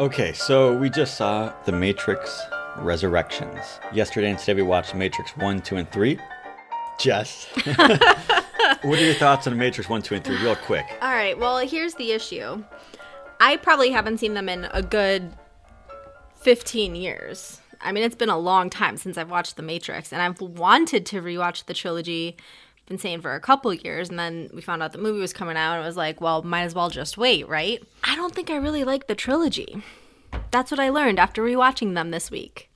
Okay, so we just saw The Matrix Resurrections. Yesterday and today we watched Matrix 1, 2, and 3. Jess, what are your thoughts on Matrix 1, 2, and 3, real quick? All right, well, here's the issue. I probably haven't seen them in a good 15 years. I mean, it's been a long time since I've watched The Matrix, and I've wanted to rewatch the trilogy. Been saying for a couple years, and then we found out the movie was coming out, and it was like, well, might as well just wait, right? I don't think I really like the trilogy. That's what I learned after rewatching them this week.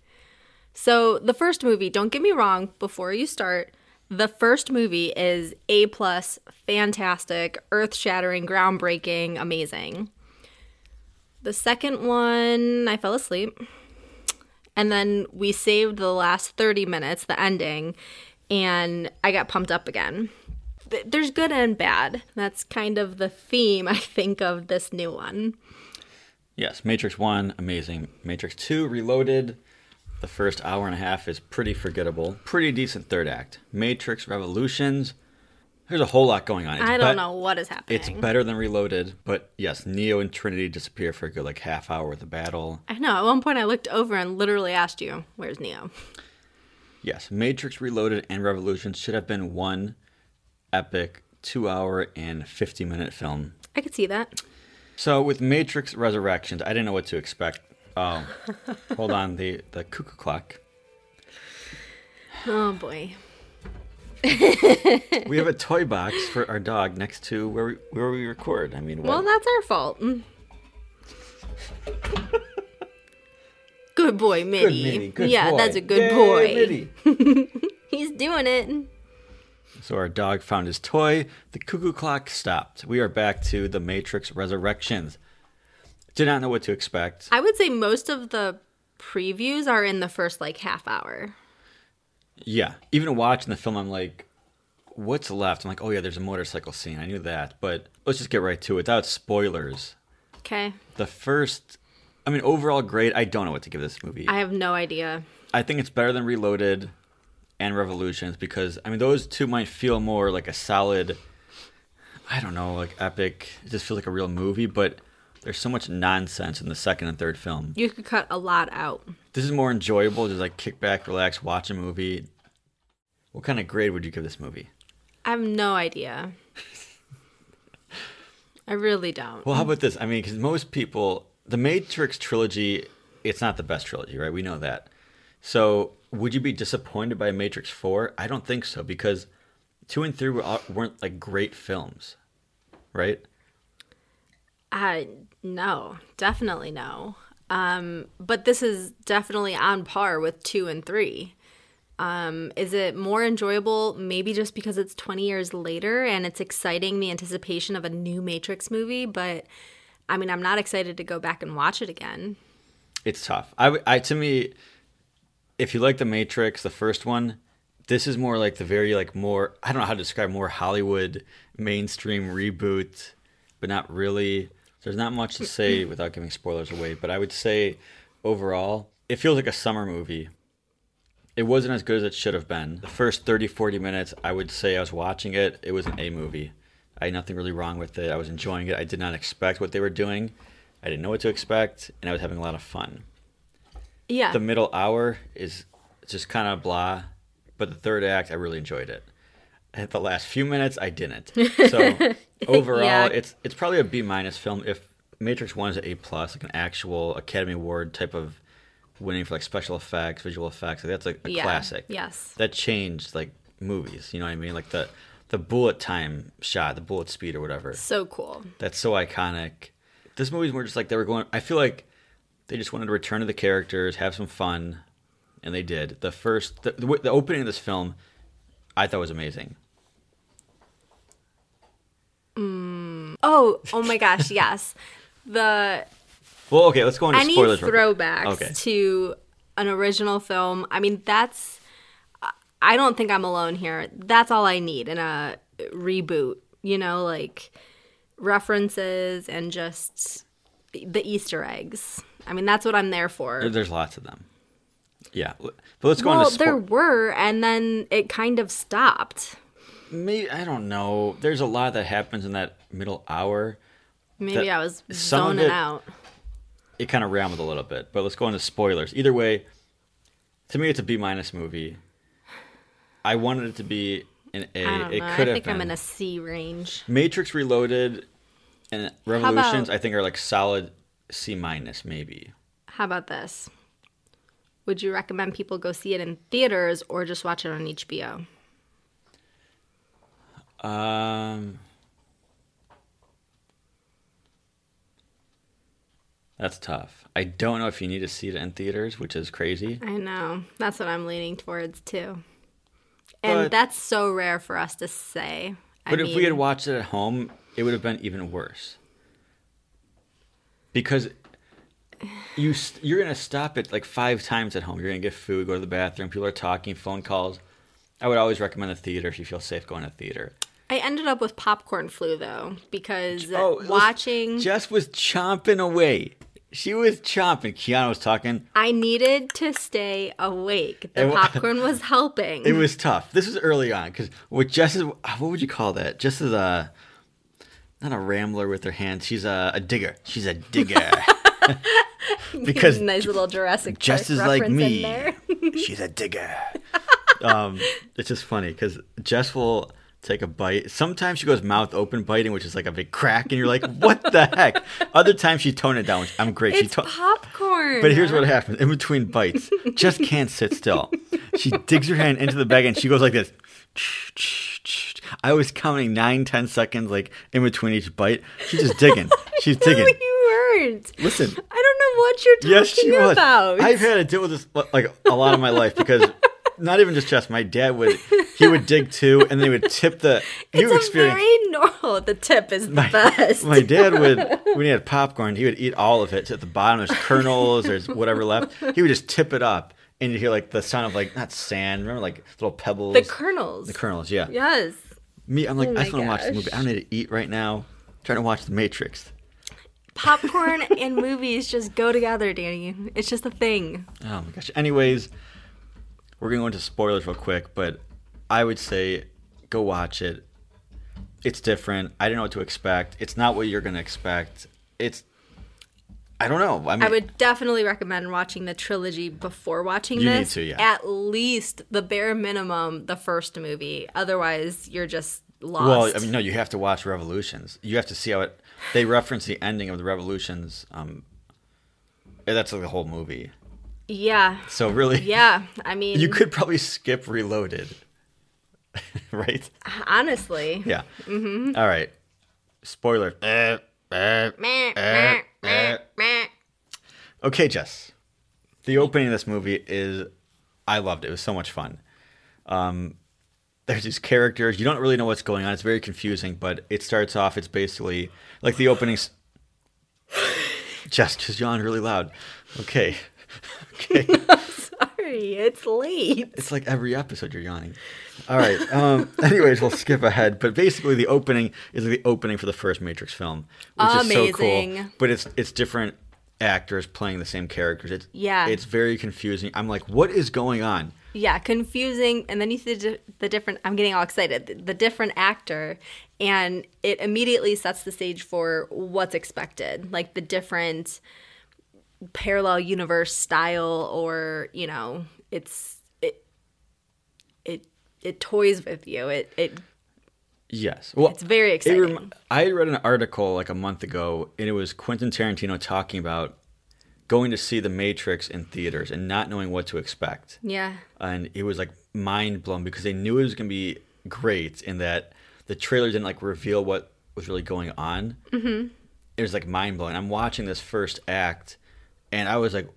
So the first movie, don't get me wrong, before you start, the first movie is A plus, fantastic, earth shattering, groundbreaking, amazing. The second one, I fell asleep. And then we saved the last 30 minutes, the ending, and I got pumped up again. There's good and bad. That's kind of the theme, I think, of this new one. Yes, Matrix 1, amazing. Matrix 2, Reloaded. The first hour and a half is pretty forgettable. Pretty decent third act. Matrix Revolutions. There's a whole lot going on. It's I don't bet- know what is happening. It's better than Reloaded, but yes, Neo and Trinity disappear for a good like half hour of the battle. I know. At one point, I looked over and literally asked you, "Where's Neo?" Yes, Matrix Reloaded and Revolutions should have been one epic two hour and 50 minute film. I could see that. So with Matrix Resurrections, I didn't know what to expect. Oh, hold on, the, the cuckoo clock. Oh boy. We have a toy box for our dog next to where we, where we record. I mean, what? Well, that's our fault. Mm. Good boy, good Mitty. Minnie, good yeah, boy. that's a good Yay, boy. He's doing it. So our dog found his toy. The cuckoo clock stopped. We are back to the Matrix Resurrections. Did not know what to expect. I would say most of the previews are in the first like half hour. Yeah, even watching the film, I'm like, what's left? I'm like, oh yeah, there's a motorcycle scene. I knew that, but let's just get right to it without spoilers. Okay. The first, I mean, overall great. I don't know what to give this movie. I have no idea. I think it's better than Reloaded and Revolutions because I mean those two might feel more like a solid. I don't know, like epic. It just feels like a real movie, but there's so much nonsense in the second and third film. You could cut a lot out. This is more enjoyable. Just like kick back, relax, watch a movie. What kind of grade would you give this movie? I have no idea. I really don't. Well, how about this? I mean, because most people, the Matrix trilogy, it's not the best trilogy, right? We know that. So, would you be disappointed by Matrix Four? I don't think so because two and three were, weren't like great films, right? I no, definitely no. Um, but this is definitely on par with two and three. Um, is it more enjoyable? Maybe just because it's 20 years later and it's exciting the anticipation of a new Matrix movie, but I mean, I'm not excited to go back and watch it again. It's tough. I, I to me, if you like the Matrix, the first one, this is more like the very like more I don't know how to describe more Hollywood mainstream reboot, but not really. There's not much to say without giving spoilers away, but I would say overall, it feels like a summer movie. It wasn't as good as it should have been. The first 30, 40 minutes, I would say I was watching it. It was an A movie. I had nothing really wrong with it. I was enjoying it. I did not expect what they were doing. I didn't know what to expect, and I was having a lot of fun Yeah. the middle hour is just kind of blah, but the third act I really enjoyed it. At the last few minutes, I didn't. So overall, Yeah. it's it's probably a B minus film. If Matrix One is an A plus, like an actual Academy Award type of winning for like special effects, visual effects, like that's like a Yeah. classic. Yes. that changed like movies. You know what I mean? Like the the bullet time shot, the bullet speed or whatever. So cool. That's so iconic. This movie's more just like they were going. I feel like they just wanted to return to the characters, have some fun, and they did. The first, the, the, the opening of this film, I thought was amazing. Mm. Oh, oh my gosh, yes. The Well, okay, let's go into any spoilers. quick. throwbacks Okay. to an original film. I mean, that's. I don't think I'm alone here. That's all I need in a reboot. You know, like references and just the Easter eggs. I mean, that's what I'm there for. There's lots of them. Yeah, but let's go Well, there spo- were, and then it kind of stopped. Maybe I don't know. There's a lot that happens in that middle hour. Maybe I was zoning it- out. it kind of rambled a little bit. But let's go into spoilers. Either way, to me, it's a B minus movie. I wanted it to be an A. I don't it know. I have think been. I'm in a C range. Matrix Reloaded and Revolutions. about- I think are like solid C minus maybe. How about this? Would you recommend people go see it in theaters or just watch it on HBO? Um, that's tough. I don't know if you need to see it in theaters, which is crazy. I know. That's what I'm leaning towards too. And But- that's so rare for us to say. I But if we had watched it at home, it would have been even worse. Because you st- you're gonna stop it like five times at home. You're gonna get food, go to the bathroom. People are talking, phone calls. I would always recommend a theater if you feel safe going to theater. I ended up with popcorn flu though because Oh, watching Jess was chomping away. She was chomping. Kiana was talking. I needed to stay awake. The popcorn was helping. It was tough. This was early on because what Jess is, what would you call that? Jess is a not a rambler with her hands. She's a, a digger. She's a digger. because nice little Jurassic Jess is like me. She's a digger. um, it's just funny because Jess will take a bite. Sometimes she goes mouth open biting, which is like a big crack, and you're like, "What the heck?" Other times she tone it down. Which I'm great. she It's to- popcorn. But here's what happens in between bites. just can't sit still. She digs her hand into the bag and she goes like this. I was counting nine, ten seconds like in between each bite. She's just digging. She's No, digging. you weren't. Listen, I don't know what you're talking yes, she was. about. I've had to deal with this like a lot of my life because not even just Jess. My dad would he would dig too, and they would tip the. You it's very normal. The tip is the My, best. my dad would when he had popcorn, he would eat all of it. At the bottom, there's kernels, there's whatever left. He would just tip it up, and you hear like the sound of like not sand, remember like little pebbles. the kernels. The kernels, yeah. Yes. Me, I'm like, Oh I just want to watch the movie. I don't need to eat right now. I'm trying to watch The Matrix. Popcorn and movies just go together, Danny. It's just a thing. Oh my gosh. Anyways, we're gonna go into spoilers real quick, but I would say go watch it. It's different. I don't know what to expect. It's not what you're gonna expect. It's I don't know. I mean, I would definitely recommend watching the trilogy before watching You need to, yeah. At least the bare minimum, the first movie. Otherwise, you're just lost. Well, I mean, no, you have to watch Revolutions. You have to see how it. They reference the ending of the Revolutions. Um, that's like the whole movie. yeah, So really, yeah. I mean, you could probably skip Reloaded, right? honestly. Yeah. Mm-hmm. right. Spoiler. Okay, Jess. The opening of this movie is, I loved it. It was so much fun. Um, there's these characters. You don't really know what's going on. It's very confusing, but it starts off. It's basically like the openings. Jess just yawned really loud. Okay. Okay. Sorry, it's late. It's like every episode you're yawning. All right. Um, anyways, we'll skip ahead. But basically, the opening is the opening for the first Matrix film, which is so cool. But it's it's different actors playing the same characters. It's Yeah. It's very confusing. I'm like, what is going on? Yeah, confusing. And then you see the, the different, I'm getting all excited, the, the different actor, and it immediately sets the stage for what's expected. Like the different parallel universe style, or, you know, it's, it, it, it toys with you. It, it, Yes. Well, It's very it exciting. rem- I read an article like a month ago, and it was Quentin Tarantino talking about going to see The Matrix in theaters and not knowing what to expect. yeah. and it was like mind blown because they knew it was gonna be great in that the trailer didn't like reveal what was really going on. Mm-hmm. It was like mind blowing. I'm watching this first act, and I was like,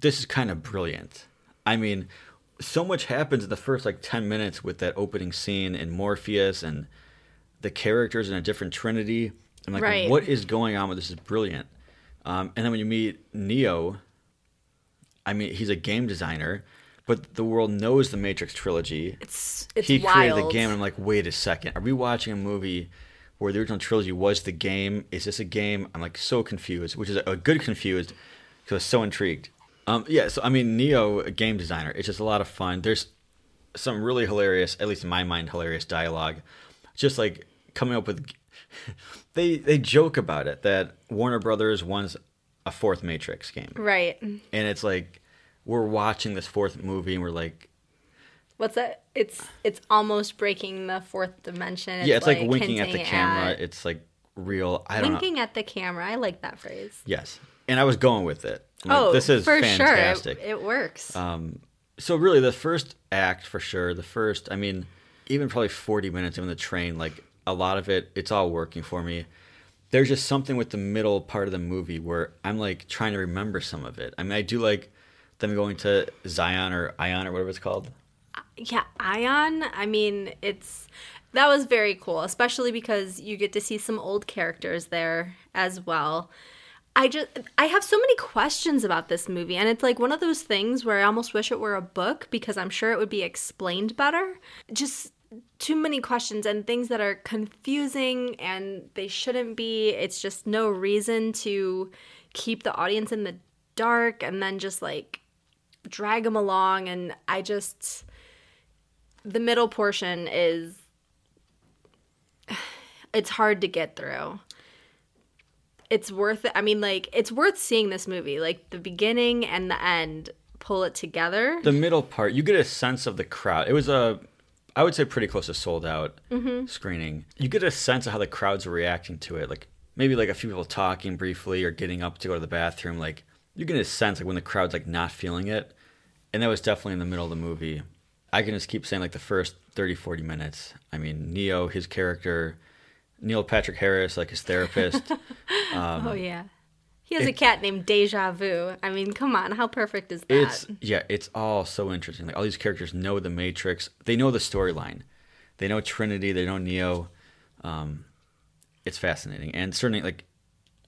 "This is kind of brilliant." I mean, so much happens in the first like ten minutes with that opening scene and Morpheus and the characters in a different Trinity. I'm like, Right. what is going on with this? Is brilliant. Um, and then when you meet Neo, I mean, he's a game designer, but the world knows the Matrix trilogy. It's, it's he wild. created the game, and I'm like, wait a second, are we watching a movie where the original trilogy was the game? Is this a game? I'm like so confused, which is a good confused because I was so intrigued. Um, yeah, so I mean, Neo, a game designer, it's just a lot of fun. There's some really hilarious, at least in my mind, hilarious dialogue. Just like coming up with, they they joke about it that Warner Brothers wants a fourth Matrix game, Right. and it's like we're watching this fourth movie, and we're like, What's that? It's it's almost breaking the fourth dimension. yeah, it's like, winking at the camera. at- It's like real. I don't know. at the camera. I like that phrase. Yes, and I was going with it. Like, oh, this is for fantastic. sure. It, it works. Um, so really, the first act for sure. The first, I mean, even probably forty minutes in the train, like a lot of it, it's all working for me. There's just something with the middle part of the movie where I'm like trying to remember some of it. I mean, I do like them going to Zion or Ion or whatever it's called. Yeah, Ion. I mean, it's that was very cool, especially because you get to see some old characters there as well. I just I have so many questions about this movie and it's like one of those things where I almost wish it were a book because I'm sure it would be explained better. Just too many questions and things that are confusing and they shouldn't be. It's just no reason to keep the audience in the dark and then just like drag them along and I just the middle portion is it's hard to get through. It's worth it. I mean like it's worth seeing this movie. Like the beginning and the end pull it together. The middle part, you get a sense of the crowd. It was a, I would say, pretty close to sold out Mm-hmm. screening. You get a sense of how the crowds are reacting to it. Like maybe like a few people talking briefly or getting up to go to the bathroom. Like you get a sense like when the crowd's like not feeling it. And that was definitely in the middle of the movie. I can just keep saying like the first 30, 40 minutes. I mean, Neo, his character, Neil Patrick Harris, like his therapist. oh yeah. He has a cat named Deja Vu. I mean, come on, how perfect is that? It's yeah, it's all so interesting. Like all these characters know the Matrix. They know the storyline. They know Trinity. They know Neo. Um, it's fascinating, and certainly like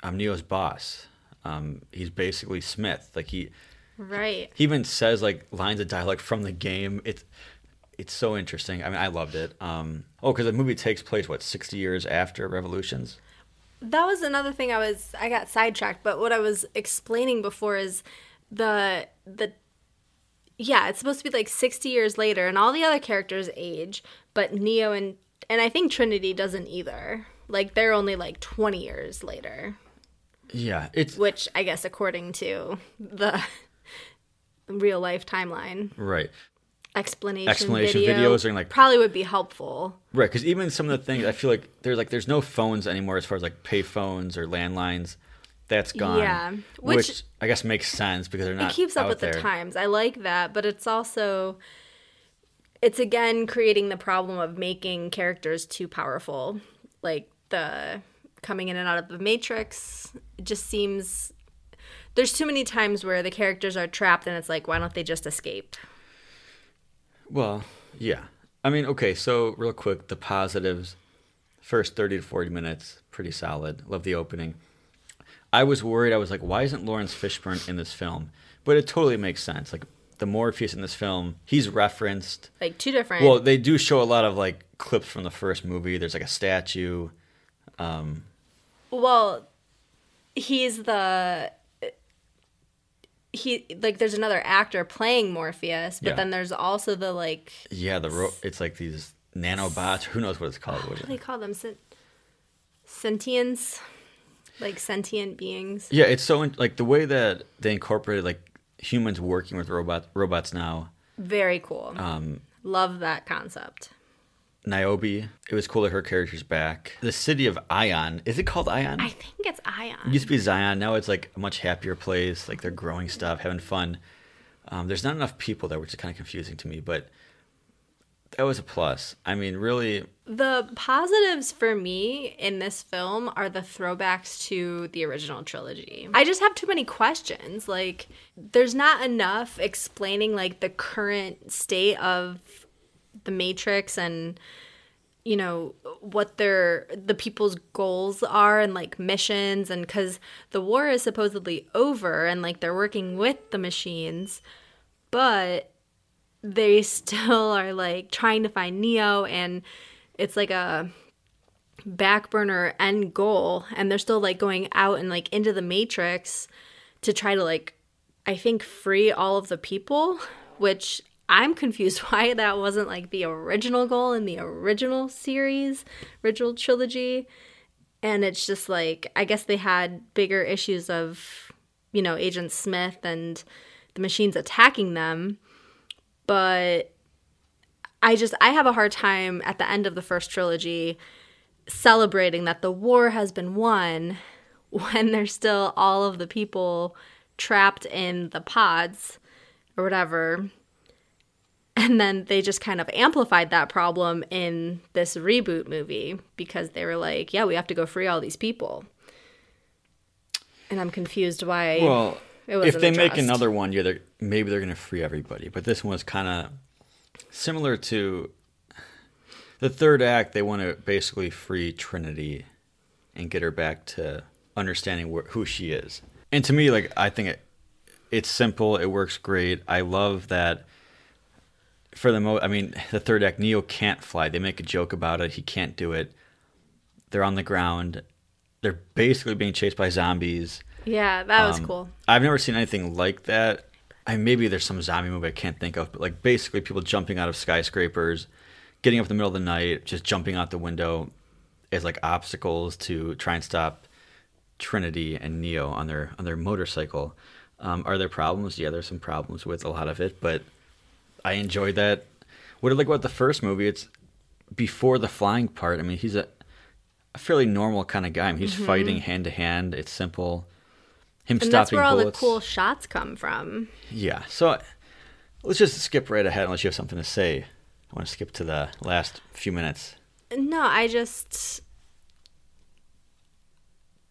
I'm Neo's boss. Um, he's basically Smith. Like he right. he even says like lines of dialogue from the game. It's it's so interesting. I mean, I loved it. Um, oh, because the movie takes place what 60 years after Revolutions. that was another thing I was I got sidetracked, but what I was explaining before is the the yeah, it's supposed to be like 60 years later and all the other characters age, but Neo and and I think Trinity doesn't either. Like they're only like 20 years later, Yeah, it's which I guess according to the real life timeline right. explanation, Explanation video videos are, like- probably would be helpful. Right, because even some of the things I feel like there's like there's no phones anymore as far as like pay phones or landlines. That's gone. Yeah, which, which- I guess makes sense because they're not. it keeps up with there. the times. I like that, but it's also it's again creating the problem of making characters too powerful. Like the coming in and out of the matrix it just seems there's too many times where the characters are trapped and it's like why don't they just escape? Well, yeah. I mean, okay. So real quick, the positives. First thirty to forty minutes, pretty solid. Love the opening. I was worried. I was like, why isn't Laurence Fishburne in this film? But it totally makes sense. Like the Morpheus in this film, he's referenced. Like two different Well, they do show a lot of like clips from the first movie. There's like a statue. um Well, he's the he like there's another actor playing Morpheus, but Yeah. then there's also the like Yeah, the ro- it's like these nanobots. Who knows what it's called? What do they call them? Sent- sentients, like sentient beings. Yeah, it's so in- like the way that they incorporated like humans working with robot robots now. Very cool. Um, Love that concept. Niobe, it was cool that her character's back. The city of Ion, is it called Ion? I think it's It Ion. used to be Zion. Now it's like a much happier place. Like they're growing stuff, having fun. Um, there's not enough people there, which is kind of confusing to me, but that was a plus. I mean, really, The positives for me in this film are the throwbacks to the original trilogy. I just have too many questions. Like, there's not enough explaining, like, the current state of the Matrix and, you know, what their, the people's goals are and, like, missions. And because the war is supposedly over and, like, they're working with the machines, but they still are like trying to find Neo and it's like a back burner end goal and they're still like going out and like into the matrix to try to like I think free all of the people, which I'm confused why that wasn't like the original goal in the original series, original trilogy. And it's just like I guess they had bigger issues of you know, Agent Smith and the machines attacking them. But I just I have a hard time at the end of the first trilogy celebrating that the war has been won when there's still all of the people trapped in the pods or whatever. And then they just kind of amplified that problem in this reboot movie because they were like, yeah, we have to go free all these people. And I'm confused why. Well, if they make another one, yeah, they're, maybe they're going to free everybody. But this one was kind of similar to the third act. They want to basically free Trinity and get her back to understanding where, who she is. And to me, like I think it, it's simple. It works great. I love that. For the mo, I mean, the third act, Neo can't fly. They make a joke about it. He can't do it. They're on the ground. They're basically being chased by zombies. Yeah, that was Um, cool. I've never seen anything like that. I maybe there's some zombie movie I can't think of, but like basically people jumping out of skyscrapers, getting up in the middle of the night, just jumping out the window as like obstacles to try and stop Trinity and Neo on their on their motorcycle. Um, are there problems? Yeah, there's some problems with a lot of it, but I enjoyed that. What I like about the first movie, it's before the flying part. I mean, he's a, a fairly normal kind of guy. I mean, he's fighting hand to hand. It's simple. Him Mm-hmm. And that's stopping where all bullets. the cool shots come from. Yeah. So let's just skip right ahead unless you have something to say. I want to skip to the last few minutes. No, I just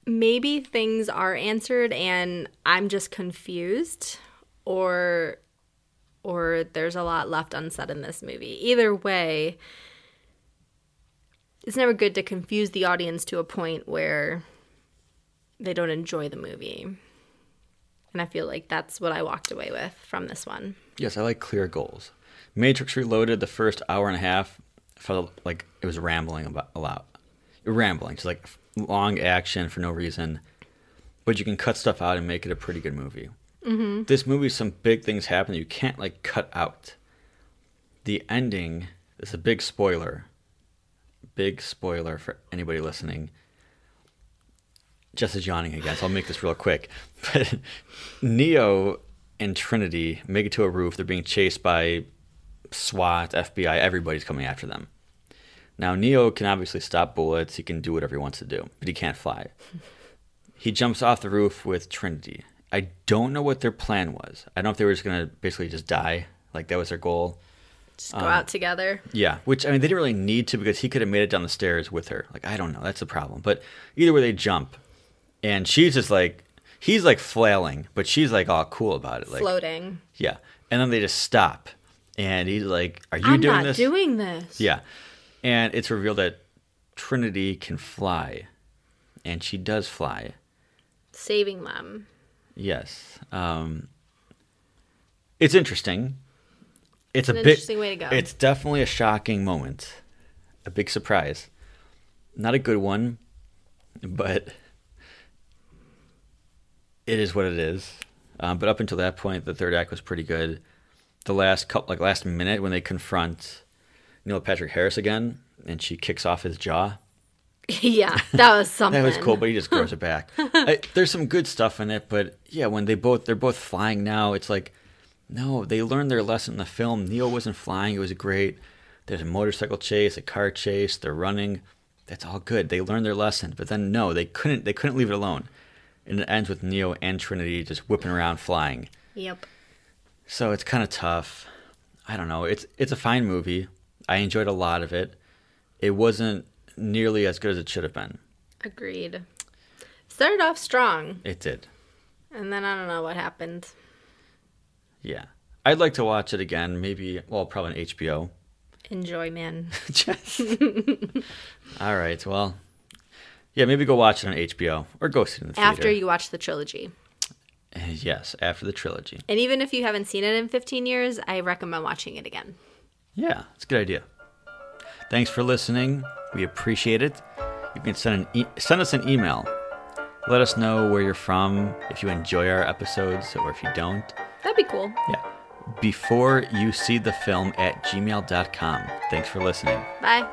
maybe things are answered and I'm just confused or or there's a lot left unsaid in this movie. Either way, it's never good to confuse the audience to a point where they don't enjoy the movie. And I feel like that's what I walked away with from this one. Yes, I like clear goals. Matrix Reloaded, the first hour and a half, felt like it was rambling about a lot. Rambling, just like long action for no reason. But you can cut stuff out and make it a pretty good movie. Mm-hmm. This movie, some big things happen that you can't like cut out. The ending is a big spoiler. Big spoiler for anybody listening. Jess is yawning again, so I'll make this real quick. But Neo and Trinity make it to a roof. They're being chased by SWAT, FBI, everybody's coming after them. Now, Neo can obviously stop bullets, he can do whatever he wants to do, but he can't fly. He jumps off the roof with Trinity. I don't know what their plan was. I don't know if they were just going to basically just die, like that was their goal. Just go out together. Yeah, which I mean, they didn't really need to because he could have made it down the stairs with her. Like, I don't know, that's the problem. But either way, they jump, and she's just like, he's like flailing, but she's like all cool about it. Like, floating. yeah, and then they just stop, and he's like, "Are you I'm doing not this?" doing this. Yeah, and it's revealed that Trinity can fly, and she does fly. Saving them. Yes, um, it's interesting. It's An a bit. interesting way to go. It's definitely a shocking moment, a big surprise. Not a good one, but it is what it is. Um, but up until that point, the third act was pretty good. The last couple, like last minute, when they confront Neil Patrick Harris again, and she kicks off his jaw. yeah, that was something. That was cool, but he just grows it back. I, there's some good stuff in it, but yeah, when they both they're both flying now, it's like no, they learned their lesson in the film. Neo wasn't flying; it was great. There's a motorcycle chase, a car chase. They're running. That's all good. They learned their lesson, but then no, they couldn't. They couldn't leave it alone. And it ends with Neo and Trinity just whipping around, flying. Yep. So it's kind of tough. I don't know. It's it's a fine movie. I enjoyed a lot of it. It wasn't nearly as good as it should have been. Agreed. Started off strong, It did. and then I don't know what happened. Yeah. I'd like to watch it again, maybe, well, probably on HBO. Enjoy, man. Just- All right, well, yeah, maybe go watch it on HBO or go see it in the theater. After you watch the trilogy. Uh, Yes, after the trilogy. And even if you haven't seen it in 15 years, I recommend watching it again. Yeah, it's a good idea. Thanks for listening. We appreciate it. You can send an e- send us an email. Let us know where you're from, if you enjoy our episodes or if you don't. That'd be cool. Yeah. Before you see the film at gmail.com. Thanks for listening. Bye.